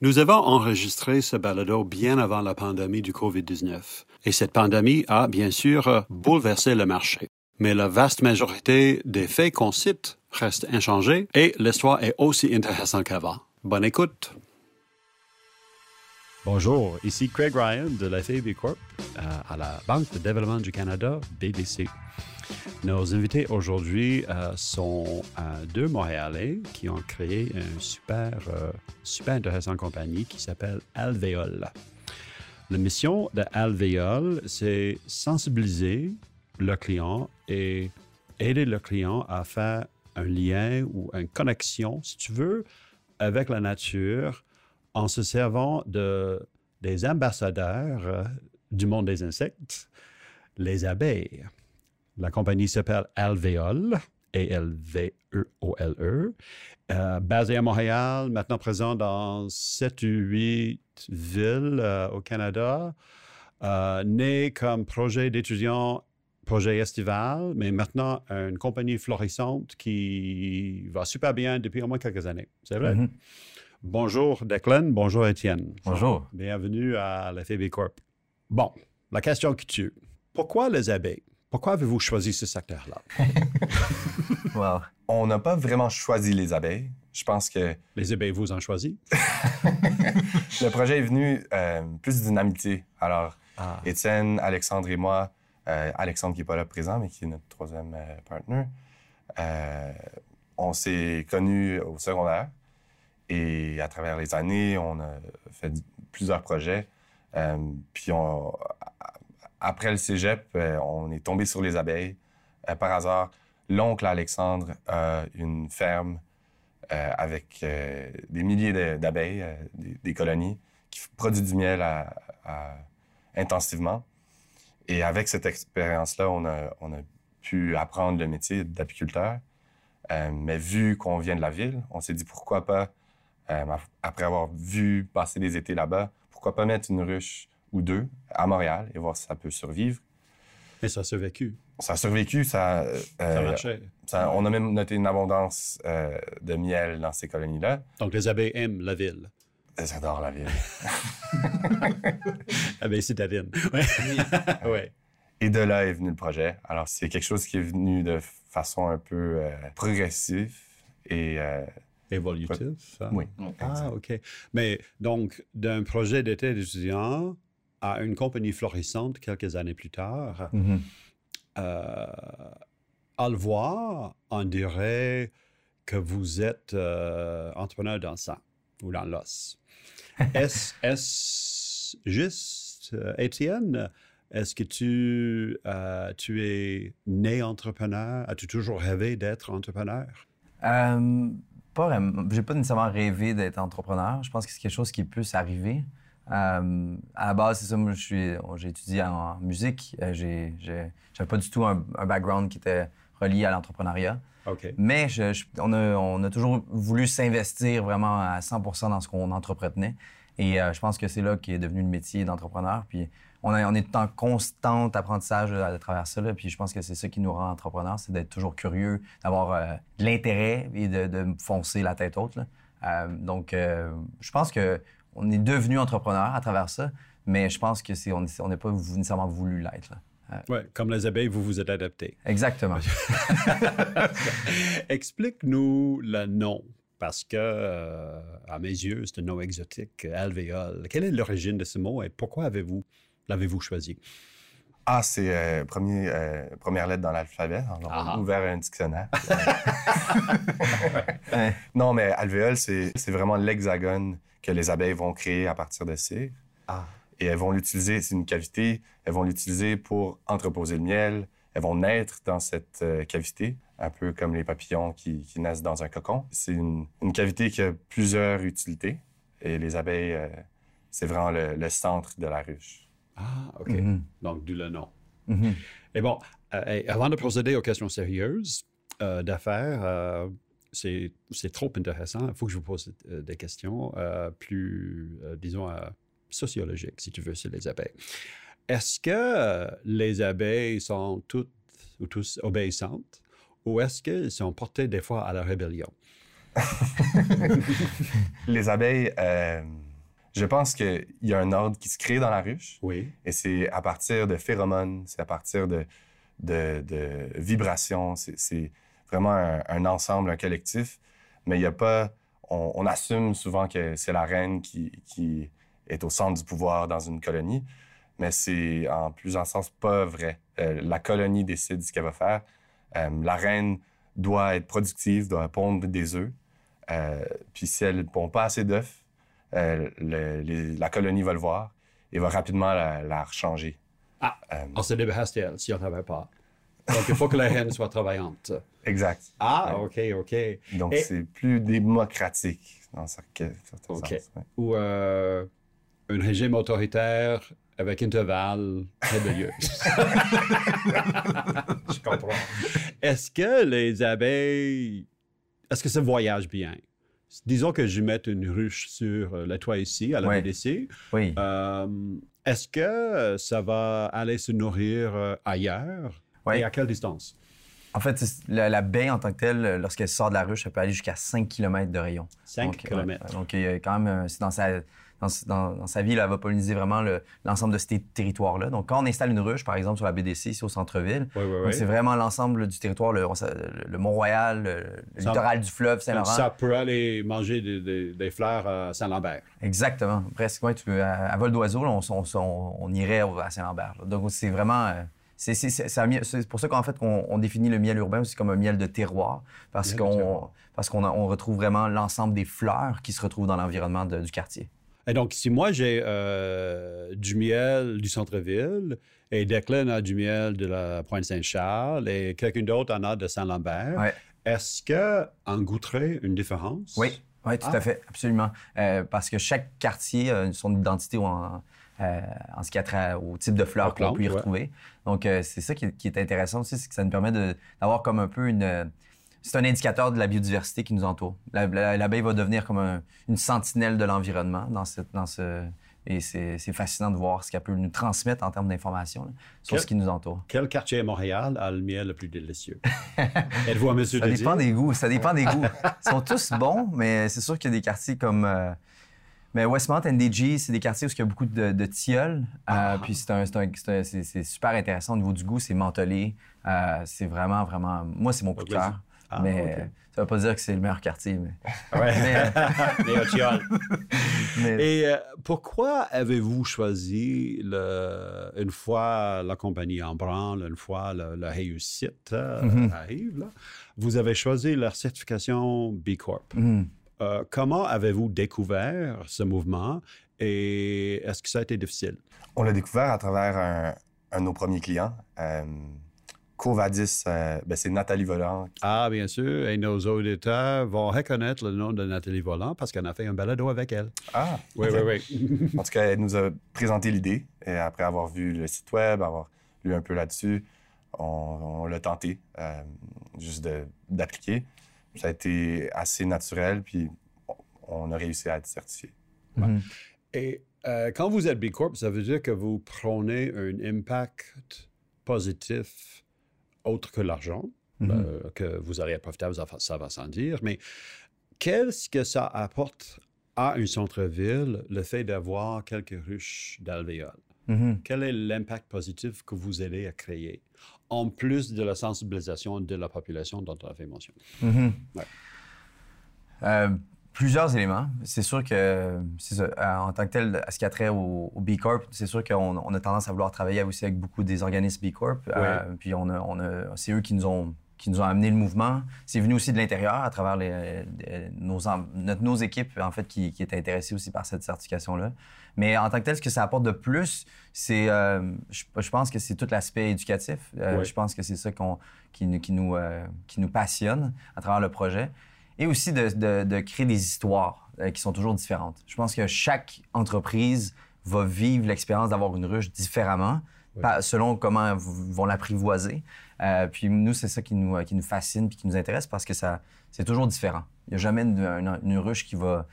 Nous avons enregistré ce balado bien avant la pandémie du COVID-19. Et cette pandémie a, bien sûr, bouleversé le marché. Mais la vaste majorité des faits qu'on cite restent inchangés et l'histoire est aussi intéressante qu'avant. Bonne écoute. Bonjour, ici Craig Ryan de la FAB Corp euh, à la Banque de développement du Canada, BBC. Nos invités aujourd'hui euh, sont euh, deux Montréalais qui ont créé une super, super intéressante compagnie qui s'appelle Alvéole. La mission de Alvéole, c'est sensibiliser le client et aider le client à faire un lien ou une connexion, si tu veux, avec la nature en se servant de, des ambassadeurs euh, du monde des insectes, les abeilles. La compagnie s'appelle Alvéole, A-L-V-E-O-L-E, euh, basée à Montréal, maintenant présent dans 7 ou 8 villes euh, au Canada, né comme projet d'étudiant projet estival, mais maintenant une compagnie florissante qui va super bien depuis au moins quelques années. C'est vrai? Mm-hmm. Bonjour Declan, bonjour Étienne. Bonjour. Bienvenue à la FB Corp. Bon, la question qui tue. Pourquoi les abeilles? Pourquoi avez-vous choisi ce secteur-là? wow. On n'a pas vraiment choisi les abeilles. Je pense que... Les abeilles vous ont choisi? Le projet est venu euh, plus d'une amitié. Alors, ah. Étienne, Alexandre et moi, euh, Alexandre qui n'est pas là présent, mais qui est notre troisième euh, partner, on s'est connus au secondaire. Et à travers les années, on a fait plusieurs projets. Euh, puis après le cégep, euh, on est tombé sur les abeilles. Euh, par hasard, l'oncle Alexandre a une ferme avec des milliers d'abeilles, des, colonies, qui produit du miel intensivement. Et avec cette expérience-là, on a, pu apprendre le métier d'apiculteur. mais vu qu'on vient de la ville, on s'est dit pourquoi pas euh, après avoir vu passer des étés là-bas, pourquoi pas mettre une ruche ou deux à Montréal et voir si ça peut survivre. Et ça a survécu. Ça a survécu, ça. Euh, ça marchait. on a même noté une abondance euh, de miel dans ces colonies-là. Donc les abeilles aiment la ville. Elles adorent la ville. abeilles citadines. Oui. ouais. Et de là est venu le projet. Alors c'est quelque chose qui est venu de façon un peu progressive et Évolutif, ça? Oui. Ah, OK. Mais donc, d'un projet d'été d'étudiant à une compagnie florissante quelques années plus tard, euh, à le voir, on dirait que vous êtes euh, entrepreneur dans ça ou dans l'os. Est-ce juste, euh, Étienne? Est-ce que tu, tu es né entrepreneur? As-tu toujours rêvé d'être entrepreneur? pas j'ai pas nécessairement rêvé d'être entrepreneur. Je pense que c'est quelque chose qui plus arrivé. Euh, à la base, c'est ça, moi, j'ai étudié en musique. Euh, j'ai, j'avais pas du tout un, background qui était relié à l'entrepreneuriat. Mais on, a, on, a, toujours voulu s'investir vraiment à 100 dans ce qu'on entreprenait. Et euh, je pense que c'est là qu'est devenu le métier d'entrepreneur. Puis on, on, est en constant apprentissage à travers ça. puis je pense que c'est ça qui nous rend entrepreneurs, c'est d'être toujours curieux, d'avoir euh, de l'intérêt et de, foncer la tête haute. Euh, donc, euh, je pense que on est devenu entrepreneur à travers ça, mais je pense que c'est on n'est pas nécessairement voulu l'être. Oui, comme les abeilles, vous vous êtes adapté. Exactement. Explique-nous le nom, parce que, à mes yeux, c'est un nom exotique, alvéole. Quelle est l'origine de ce mot et pourquoi avez-vous l'avez-vous choisi? Ah, c'est euh, premier, euh, première lettre dans l'alphabet. On a ouvert un dictionnaire. non, mais alvéole, c'est vraiment l'hexagone que les abeilles vont créer à partir de cire. Ah. Et elles vont l'utiliser, c'est une cavité, elles vont l'utiliser pour entreposer le miel. Elles vont naître dans cette euh, cavité, un peu comme les papillons qui, naissent dans un cocon. C'est une, cavité qui a plusieurs utilités. Et les abeilles, c'est vraiment le centre de la ruche. Ah, OK. Mm-hmm. Donc, du le nom. Mm-hmm. Et bon, euh, avant de procéder aux questions sérieuses euh, d'affaires, euh, c'est trop intéressant. Il faut que je vous pose des questions plus, disons, sociologiques, si tu veux, sur les abeilles. Est-ce que les abeilles sont toutes ou tous obéissantes ou est-ce qu'elles sont portées des fois à la rébellion? les abeilles Je pense qu'il y a un ordre qui se crée dans la ruche. Oui. Et c'est à partir de phéromones, c'est à partir de, de, de vibrations. C'est vraiment un, un, ensemble, un collectif. Mais il n'y a pas. On, on, assume souvent que c'est la reine qui, qui, est au centre du pouvoir dans une colonie. Mais c'est en plusieurs sens pas vrai. Euh, la colonie décide ce qu'elle va faire. Euh, la reine doit être productive, doit pondre des œufs. Euh, puis si elle ne pond pas assez d'œufs, euh, la colonie va le voir et va rapidement la, la rechanger. Ah, euh, on se débarrasse d'elle si on n'avait pas. Donc, il faut que la reine soit travaillante. Exact. Ah, OK, OK. Donc, c'est plus démocratique dans certains OK. sens. ouais. Ou euh, un régime autoritaire avec intervalle rébellieux. Je comprends. Est-ce que les abeilles, est-ce que ça voyage bien? Disons que je mette une ruche sur euh, le toit ici, à la. BDC. Oui. Euh, est-ce que ça va aller se nourrir euh, ailleurs? Ouais. Et à quelle distance? En fait, la, la baie en tant que telle, lorsqu'elle sort de la ruche, elle peut aller jusqu'à 5 km de rayon. 5 Donc, km. ouais, donc, il y a quand même, c'est dans sa, dans, dans- dans sa vie, là, elle va polliniser vraiment le- l'ensemble de ces territoires-là. Donc, quand on installe une ruche, par exemple, sur la BDC, ici au centre-ville, Oui, oui, donc oui. c'est vraiment l'ensemble du territoire, le, Mont-Royal, le, le Ça- littoral du fleuve Saint-Laurent. ça peut aller manger des, des- des fleurs à Saint-Lambert. Exactement. Presque, ouais, tu peux, à, à vol d'oiseau, on, on- on- on irait à Saint-Lambert. Donc, c'est vraiment. euh, c'est- pour ça qu'en fait, on définit le miel urbain aussi comme un miel de terroir, parce qu'on on retrouve vraiment l'ensemble des fleurs qui se retrouvent dans l'environnement du quartier. Et donc, si moi j'ai euh, du miel du centre-ville et Declan a du miel de la Pointe-Saint-Charles et quelqu'un d'autre en a de Saint-Lambert, Ouais. est-ce qu'on goûterait une différence? Oui, oui, tout Ah. à fait, absolument. Euh, parce que chaque quartier a son identité en, euh, en ce qui a trait au type de fleurs qu'on peut y ouais. retrouver. Donc, c'est ça qui est, qui est intéressant aussi, c'est que ça nous permet d'avoir comme un peu une... c'est un indicateur de la biodiversité qui nous entoure. La- la- L'abeille va devenir comme un- une sentinelle de l'environnement dans, cette, dans ce... Et c'est fascinant de voir ce qu'elle peut nous transmettre en termes d'informations sur Quel- ce qui nous entoure. Quel quartier à Montréal a le miel le plus délicieux? Êtes-vous à mesure Ça de dépend dire? des goûts. Ça dépend des goûts. Ils sont tous bons, mais c'est sûr qu'il y a des quartiers comme. euh, mais Westmount, NDG, c'est des quartiers où il y a beaucoup de, de tilleuls. Euh, puis c'est super intéressant au niveau du goût. C'est mentholé. Euh, c'est vraiment, vraiment. Moi, c'est mon coup de cœur. Ah, mais ok. euh, ça veut pas dire que c'est le meilleur quartier. Mais, Ouais. mais, Otioles. mais- Et euh, pourquoi avez-vous choisi, le- une fois la compagnie en branle, une fois le- la réussite euh, Mhm. arrive, là, vous avez choisi la certification B Corp. Mhm. Euh, comment avez-vous découvert ce mouvement et est-ce que ça a été difficile? On l'a découvert à travers un, un de nos premiers clients. Euh, Covadis, euh, ben, c'est Nathalie Volant. Ah, bien sûr, et nos auditeurs vont reconnaître le nom de Nathalie Volant parce qu'on a fait un balado avec elle. Ah, Oui, oui, oui. En tout cas, elle nous a présenté l'idée. Et après avoir vu le site web, avoir lu un peu là-dessus, on, on l'a tenté, euh, juste de- d'appliquer. Ça a été assez naturel, puis on- a réussi à être certifié. Mhm. Et euh, quand vous êtes B Corp, ça veut dire que vous prenez un impact positif autre que l'argent, Mhm. euh, que vous allez être profitable, ça, va- sans dire, mais qu'est-ce que ça apporte à un centre-ville, le fait d'avoir quelques ruches d'alvéoles? Mhm. Quel est l'impact positif que vous aidez à créer, en plus de la sensibilisation de la population dont on a fait mention? Ouais. Euh, plusieurs éléments. C'est sûr que, ça, en tant que tel, à ce qui a trait au, au B Corp, c'est sûr qu'on on a tendance à vouloir travailler aussi avec beaucoup des organismes B Corp. Euh, puis on a, on a- c'est eux qui nous ont qui nous ont amené le mouvement. C'est venu aussi de l'intérieur à travers les, les- nos, em- notre- nos équipes, en fait, qui, qui étaient intéressées aussi par cette certification-là. Mais en tant que tel, ce que ça apporte de plus, c'est, euh, je, je pense que c'est tout l'aspect éducatif. Euh. Je pense que c'est ça qu'on, qui, nous- qui, nous, euh, qui nous passionne à travers le projet. Et aussi de, de- de créer des histoires euh, qui sont toujours différentes. Je pense que chaque entreprise va vivre l'expérience d'avoir une ruche différemment, Oui. selon comment ils vont l'apprivoiser. Euh, puis nous, c'est ça qui nous, euh, qui nous fascine puis qui nous intéresse parce que ça, c'est toujours différent. Il n'y a jamais une, une- une ruche qui va,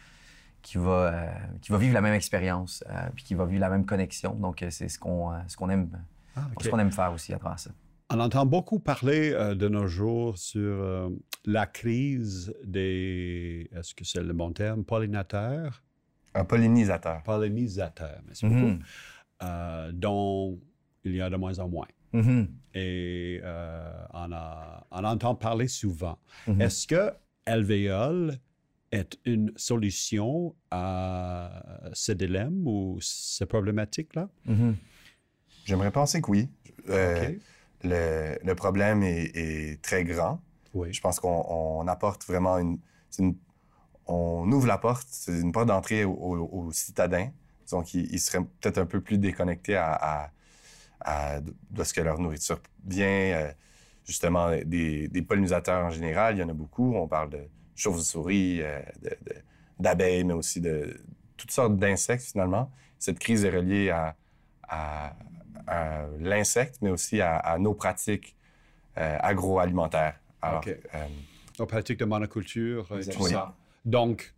qui, va, euh, qui va vivre la même expérience puis qui va vivre la même connexion. Donc, c'est ce qu'on ce qu'on aime, Ah, ce qu'on aime faire aussi à travers ça. On entend beaucoup parler euh, de nos jours sur euh, la crise des, est-ce que c'est le bon terme, pollinateurs? Un pollinisateur. Pollinisateur, merci Mhm. beaucoup. Euh, dont il y a de moins en moins. Mhm. Et euh, on, a- on entend parler souvent. Mhm. Est-ce que alvéole est une solution à ce dilemme ou ces problématiques-là? Mhm. J'aimerais penser que oui. Euh, OK. Le, le problème est, est très grand. Oui. Je pense qu'on on apporte vraiment une, On ouvre la porte, c'est une porte d'entrée aux, aux- aux citadins. Donc, ils, ils seraient peut-être un peu plus déconnectés à, à- à de ce que leur nourriture vient. euh, justement, des, des pollinisateurs en général, il y en a beaucoup. On parle de chauves-souris, euh, d'abeilles, mais aussi de toutes sortes d'insectes, finalement. Cette crise est reliée à, à- à l'insecte, mais aussi à, à nos pratiques euh, agroalimentaires. Alors, euh, Nos pratiques de monoculture et tout ça. Donc,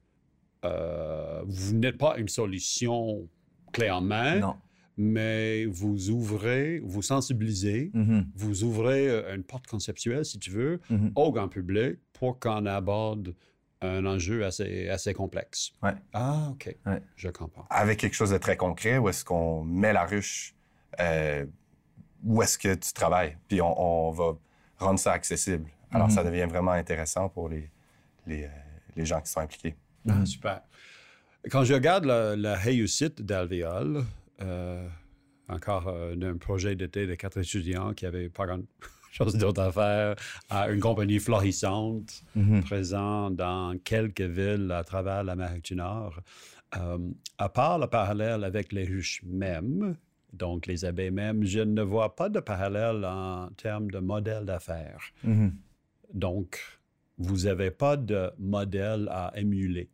euh, vous n'êtes pas une solution clé en main, Non. mais vous ouvrez, vous sensibilisez, Mhm. vous ouvrez euh, une porte conceptuelle, si tu veux, Mhm. au grand public pour qu'on aborde un enjeu assez, assez complexe. Ouais. Ah, OK. Ouais. Je comprends. avec quelque chose de très concret, où est-ce qu'on met la ruche, euh, où est-ce que tu travailles, puis on, on va rendre ça accessible. Alors, Mhm. ça devient vraiment intéressant pour les, les, euh, les gens qui sont impliqués. Ah, super. Quand je regarde la, la réussite d'Alvéole, euh, encore euh, d'un projet d'été de quatre étudiants qui n'avaient pas grand-chose d'autre à faire, à une compagnie florissante, Mhm. présente dans quelques villes à travers l'Amérique du Nord, euh, à part le parallèle avec les ruches mêmes, donc les abeilles mêmes, je ne vois pas de parallèle en termes de modèle d'affaires. Mhm. Donc, vous n'avez pas de modèle à émuler,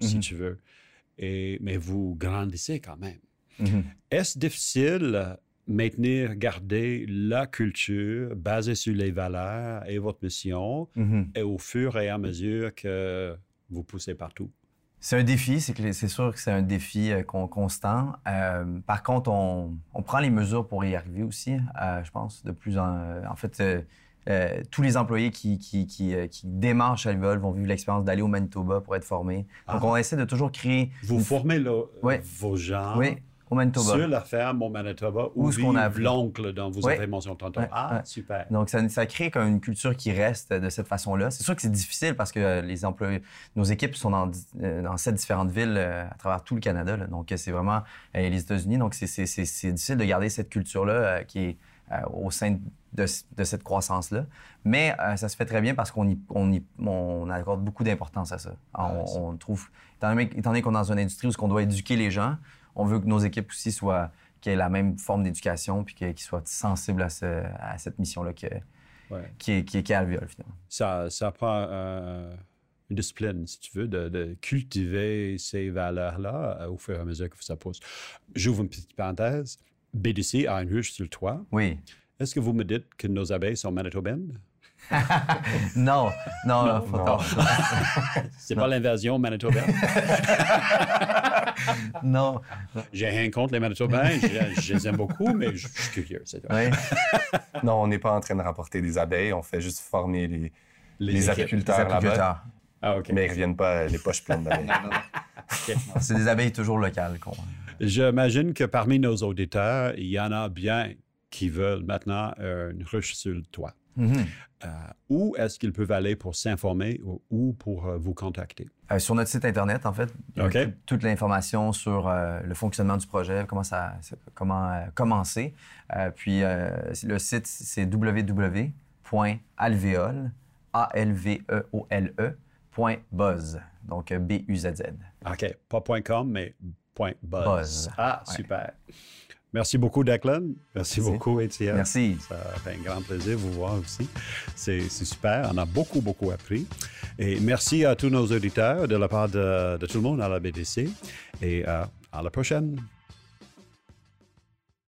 si Mhm. tu veux. Et, mais vous grandissez quand même. Mhm. Est-ce difficile maintenir, garder la culture basée sur les valeurs et votre mission et au fur et à mesure que vous poussez partout? C'est un défi, c'est sûr que c'est un défi euh, con- constant. Euh, par contre, on, on prend les mesures pour y arriver aussi, euh, je pense, de plus en... en fait, euh, tous les employés qui, qui, qui, qui démarrent vont vivre l'expérience d'aller au Manitoba pour être formés. Donc, Ah. on essaie de toujours créer... Vous une- formez Oui. vos gens Oui, au Manitoba. sur la ferme au Manitoba où, Où qu'on a l'oncle dont vous Oui. avez mentionné tantôt. Ouais, Ah, super. Donc, ça, ça crée comme une culture qui reste de cette façon-là. C'est sûr que c'est difficile parce que euh, les employés, nos équipes sont dans, euh, dans sept différentes villes euh, à travers tout le Canada. là. Donc, c'est vraiment les États-Unis. Donc, c'est- c'est c'est- c'est difficile de garder cette culture-là qui est au sein de, de cette croissance-là. Mais euh, ça se fait très bien parce qu'on y, on y- on accorde beaucoup d'importance à ça. Ah, on, trouve, étant donné, étant donné qu'on est dans une industrie où on doit éduquer les gens, on veut que nos équipes aussi soient qui aient la même forme d'éducation puis qu'ils soient sensibles à, ce- à cette mission-là Ouais. qui est, qui est, qui est Alvéole, finalement. ça, ça prend euh, une discipline, si tu veux, de, de cultiver ces valeurs-là euh, au fur et à mesure que ça pousse. J'ouvre une petite parenthèse. BDC a une ruche sur le toit. Oui. Est-ce que vous me dites que nos abeilles sont manitobaines? Non, non, Non, non. non. C'est pas l'invasion manitobaine? non. J'ai rien contre les manitobains, je, je les aime beaucoup, mais je, je suis curieux. c'est tout. Oui. Non, on n'est pas en train de rapporter des abeilles, on fait juste former les, les, apiculteurs là-bas. Ah. Mais ils reviennent pas les poches pleines d'abeilles. C'est des abeilles toujours locales. qu'on- J'imagine que parmi nos auditeurs, il y en a bien qui veulent maintenant euh, une ruche sur le toit. Mhm. Euh, où est-ce qu'ils peuvent aller pour s'informer ou, ou pour euh, vous contacter? Euh, sur notre site Internet, en fait, il y a OK. tout- toute l'information sur euh, le fonctionnement du projet, comment, ça, comment euh, commencer. Euh, puis euh, le site, c'est www.alveole, A-L-V-E-O-L-E, point buzz, donc B-U-Z-Z. OK, pas .com, mais point .buzz. Buzz. Ah, Ouais. Merci beaucoup, Declan. Merci, Merci. beaucoup, Étienne. Merci. Ça fait un grand plaisir de vous voir aussi. C'est c'est super. On a beaucoup, beaucoup appris. Et merci à tous nos auditeurs de la part de, de tout le monde à la BDC. Et euh, à la prochaine.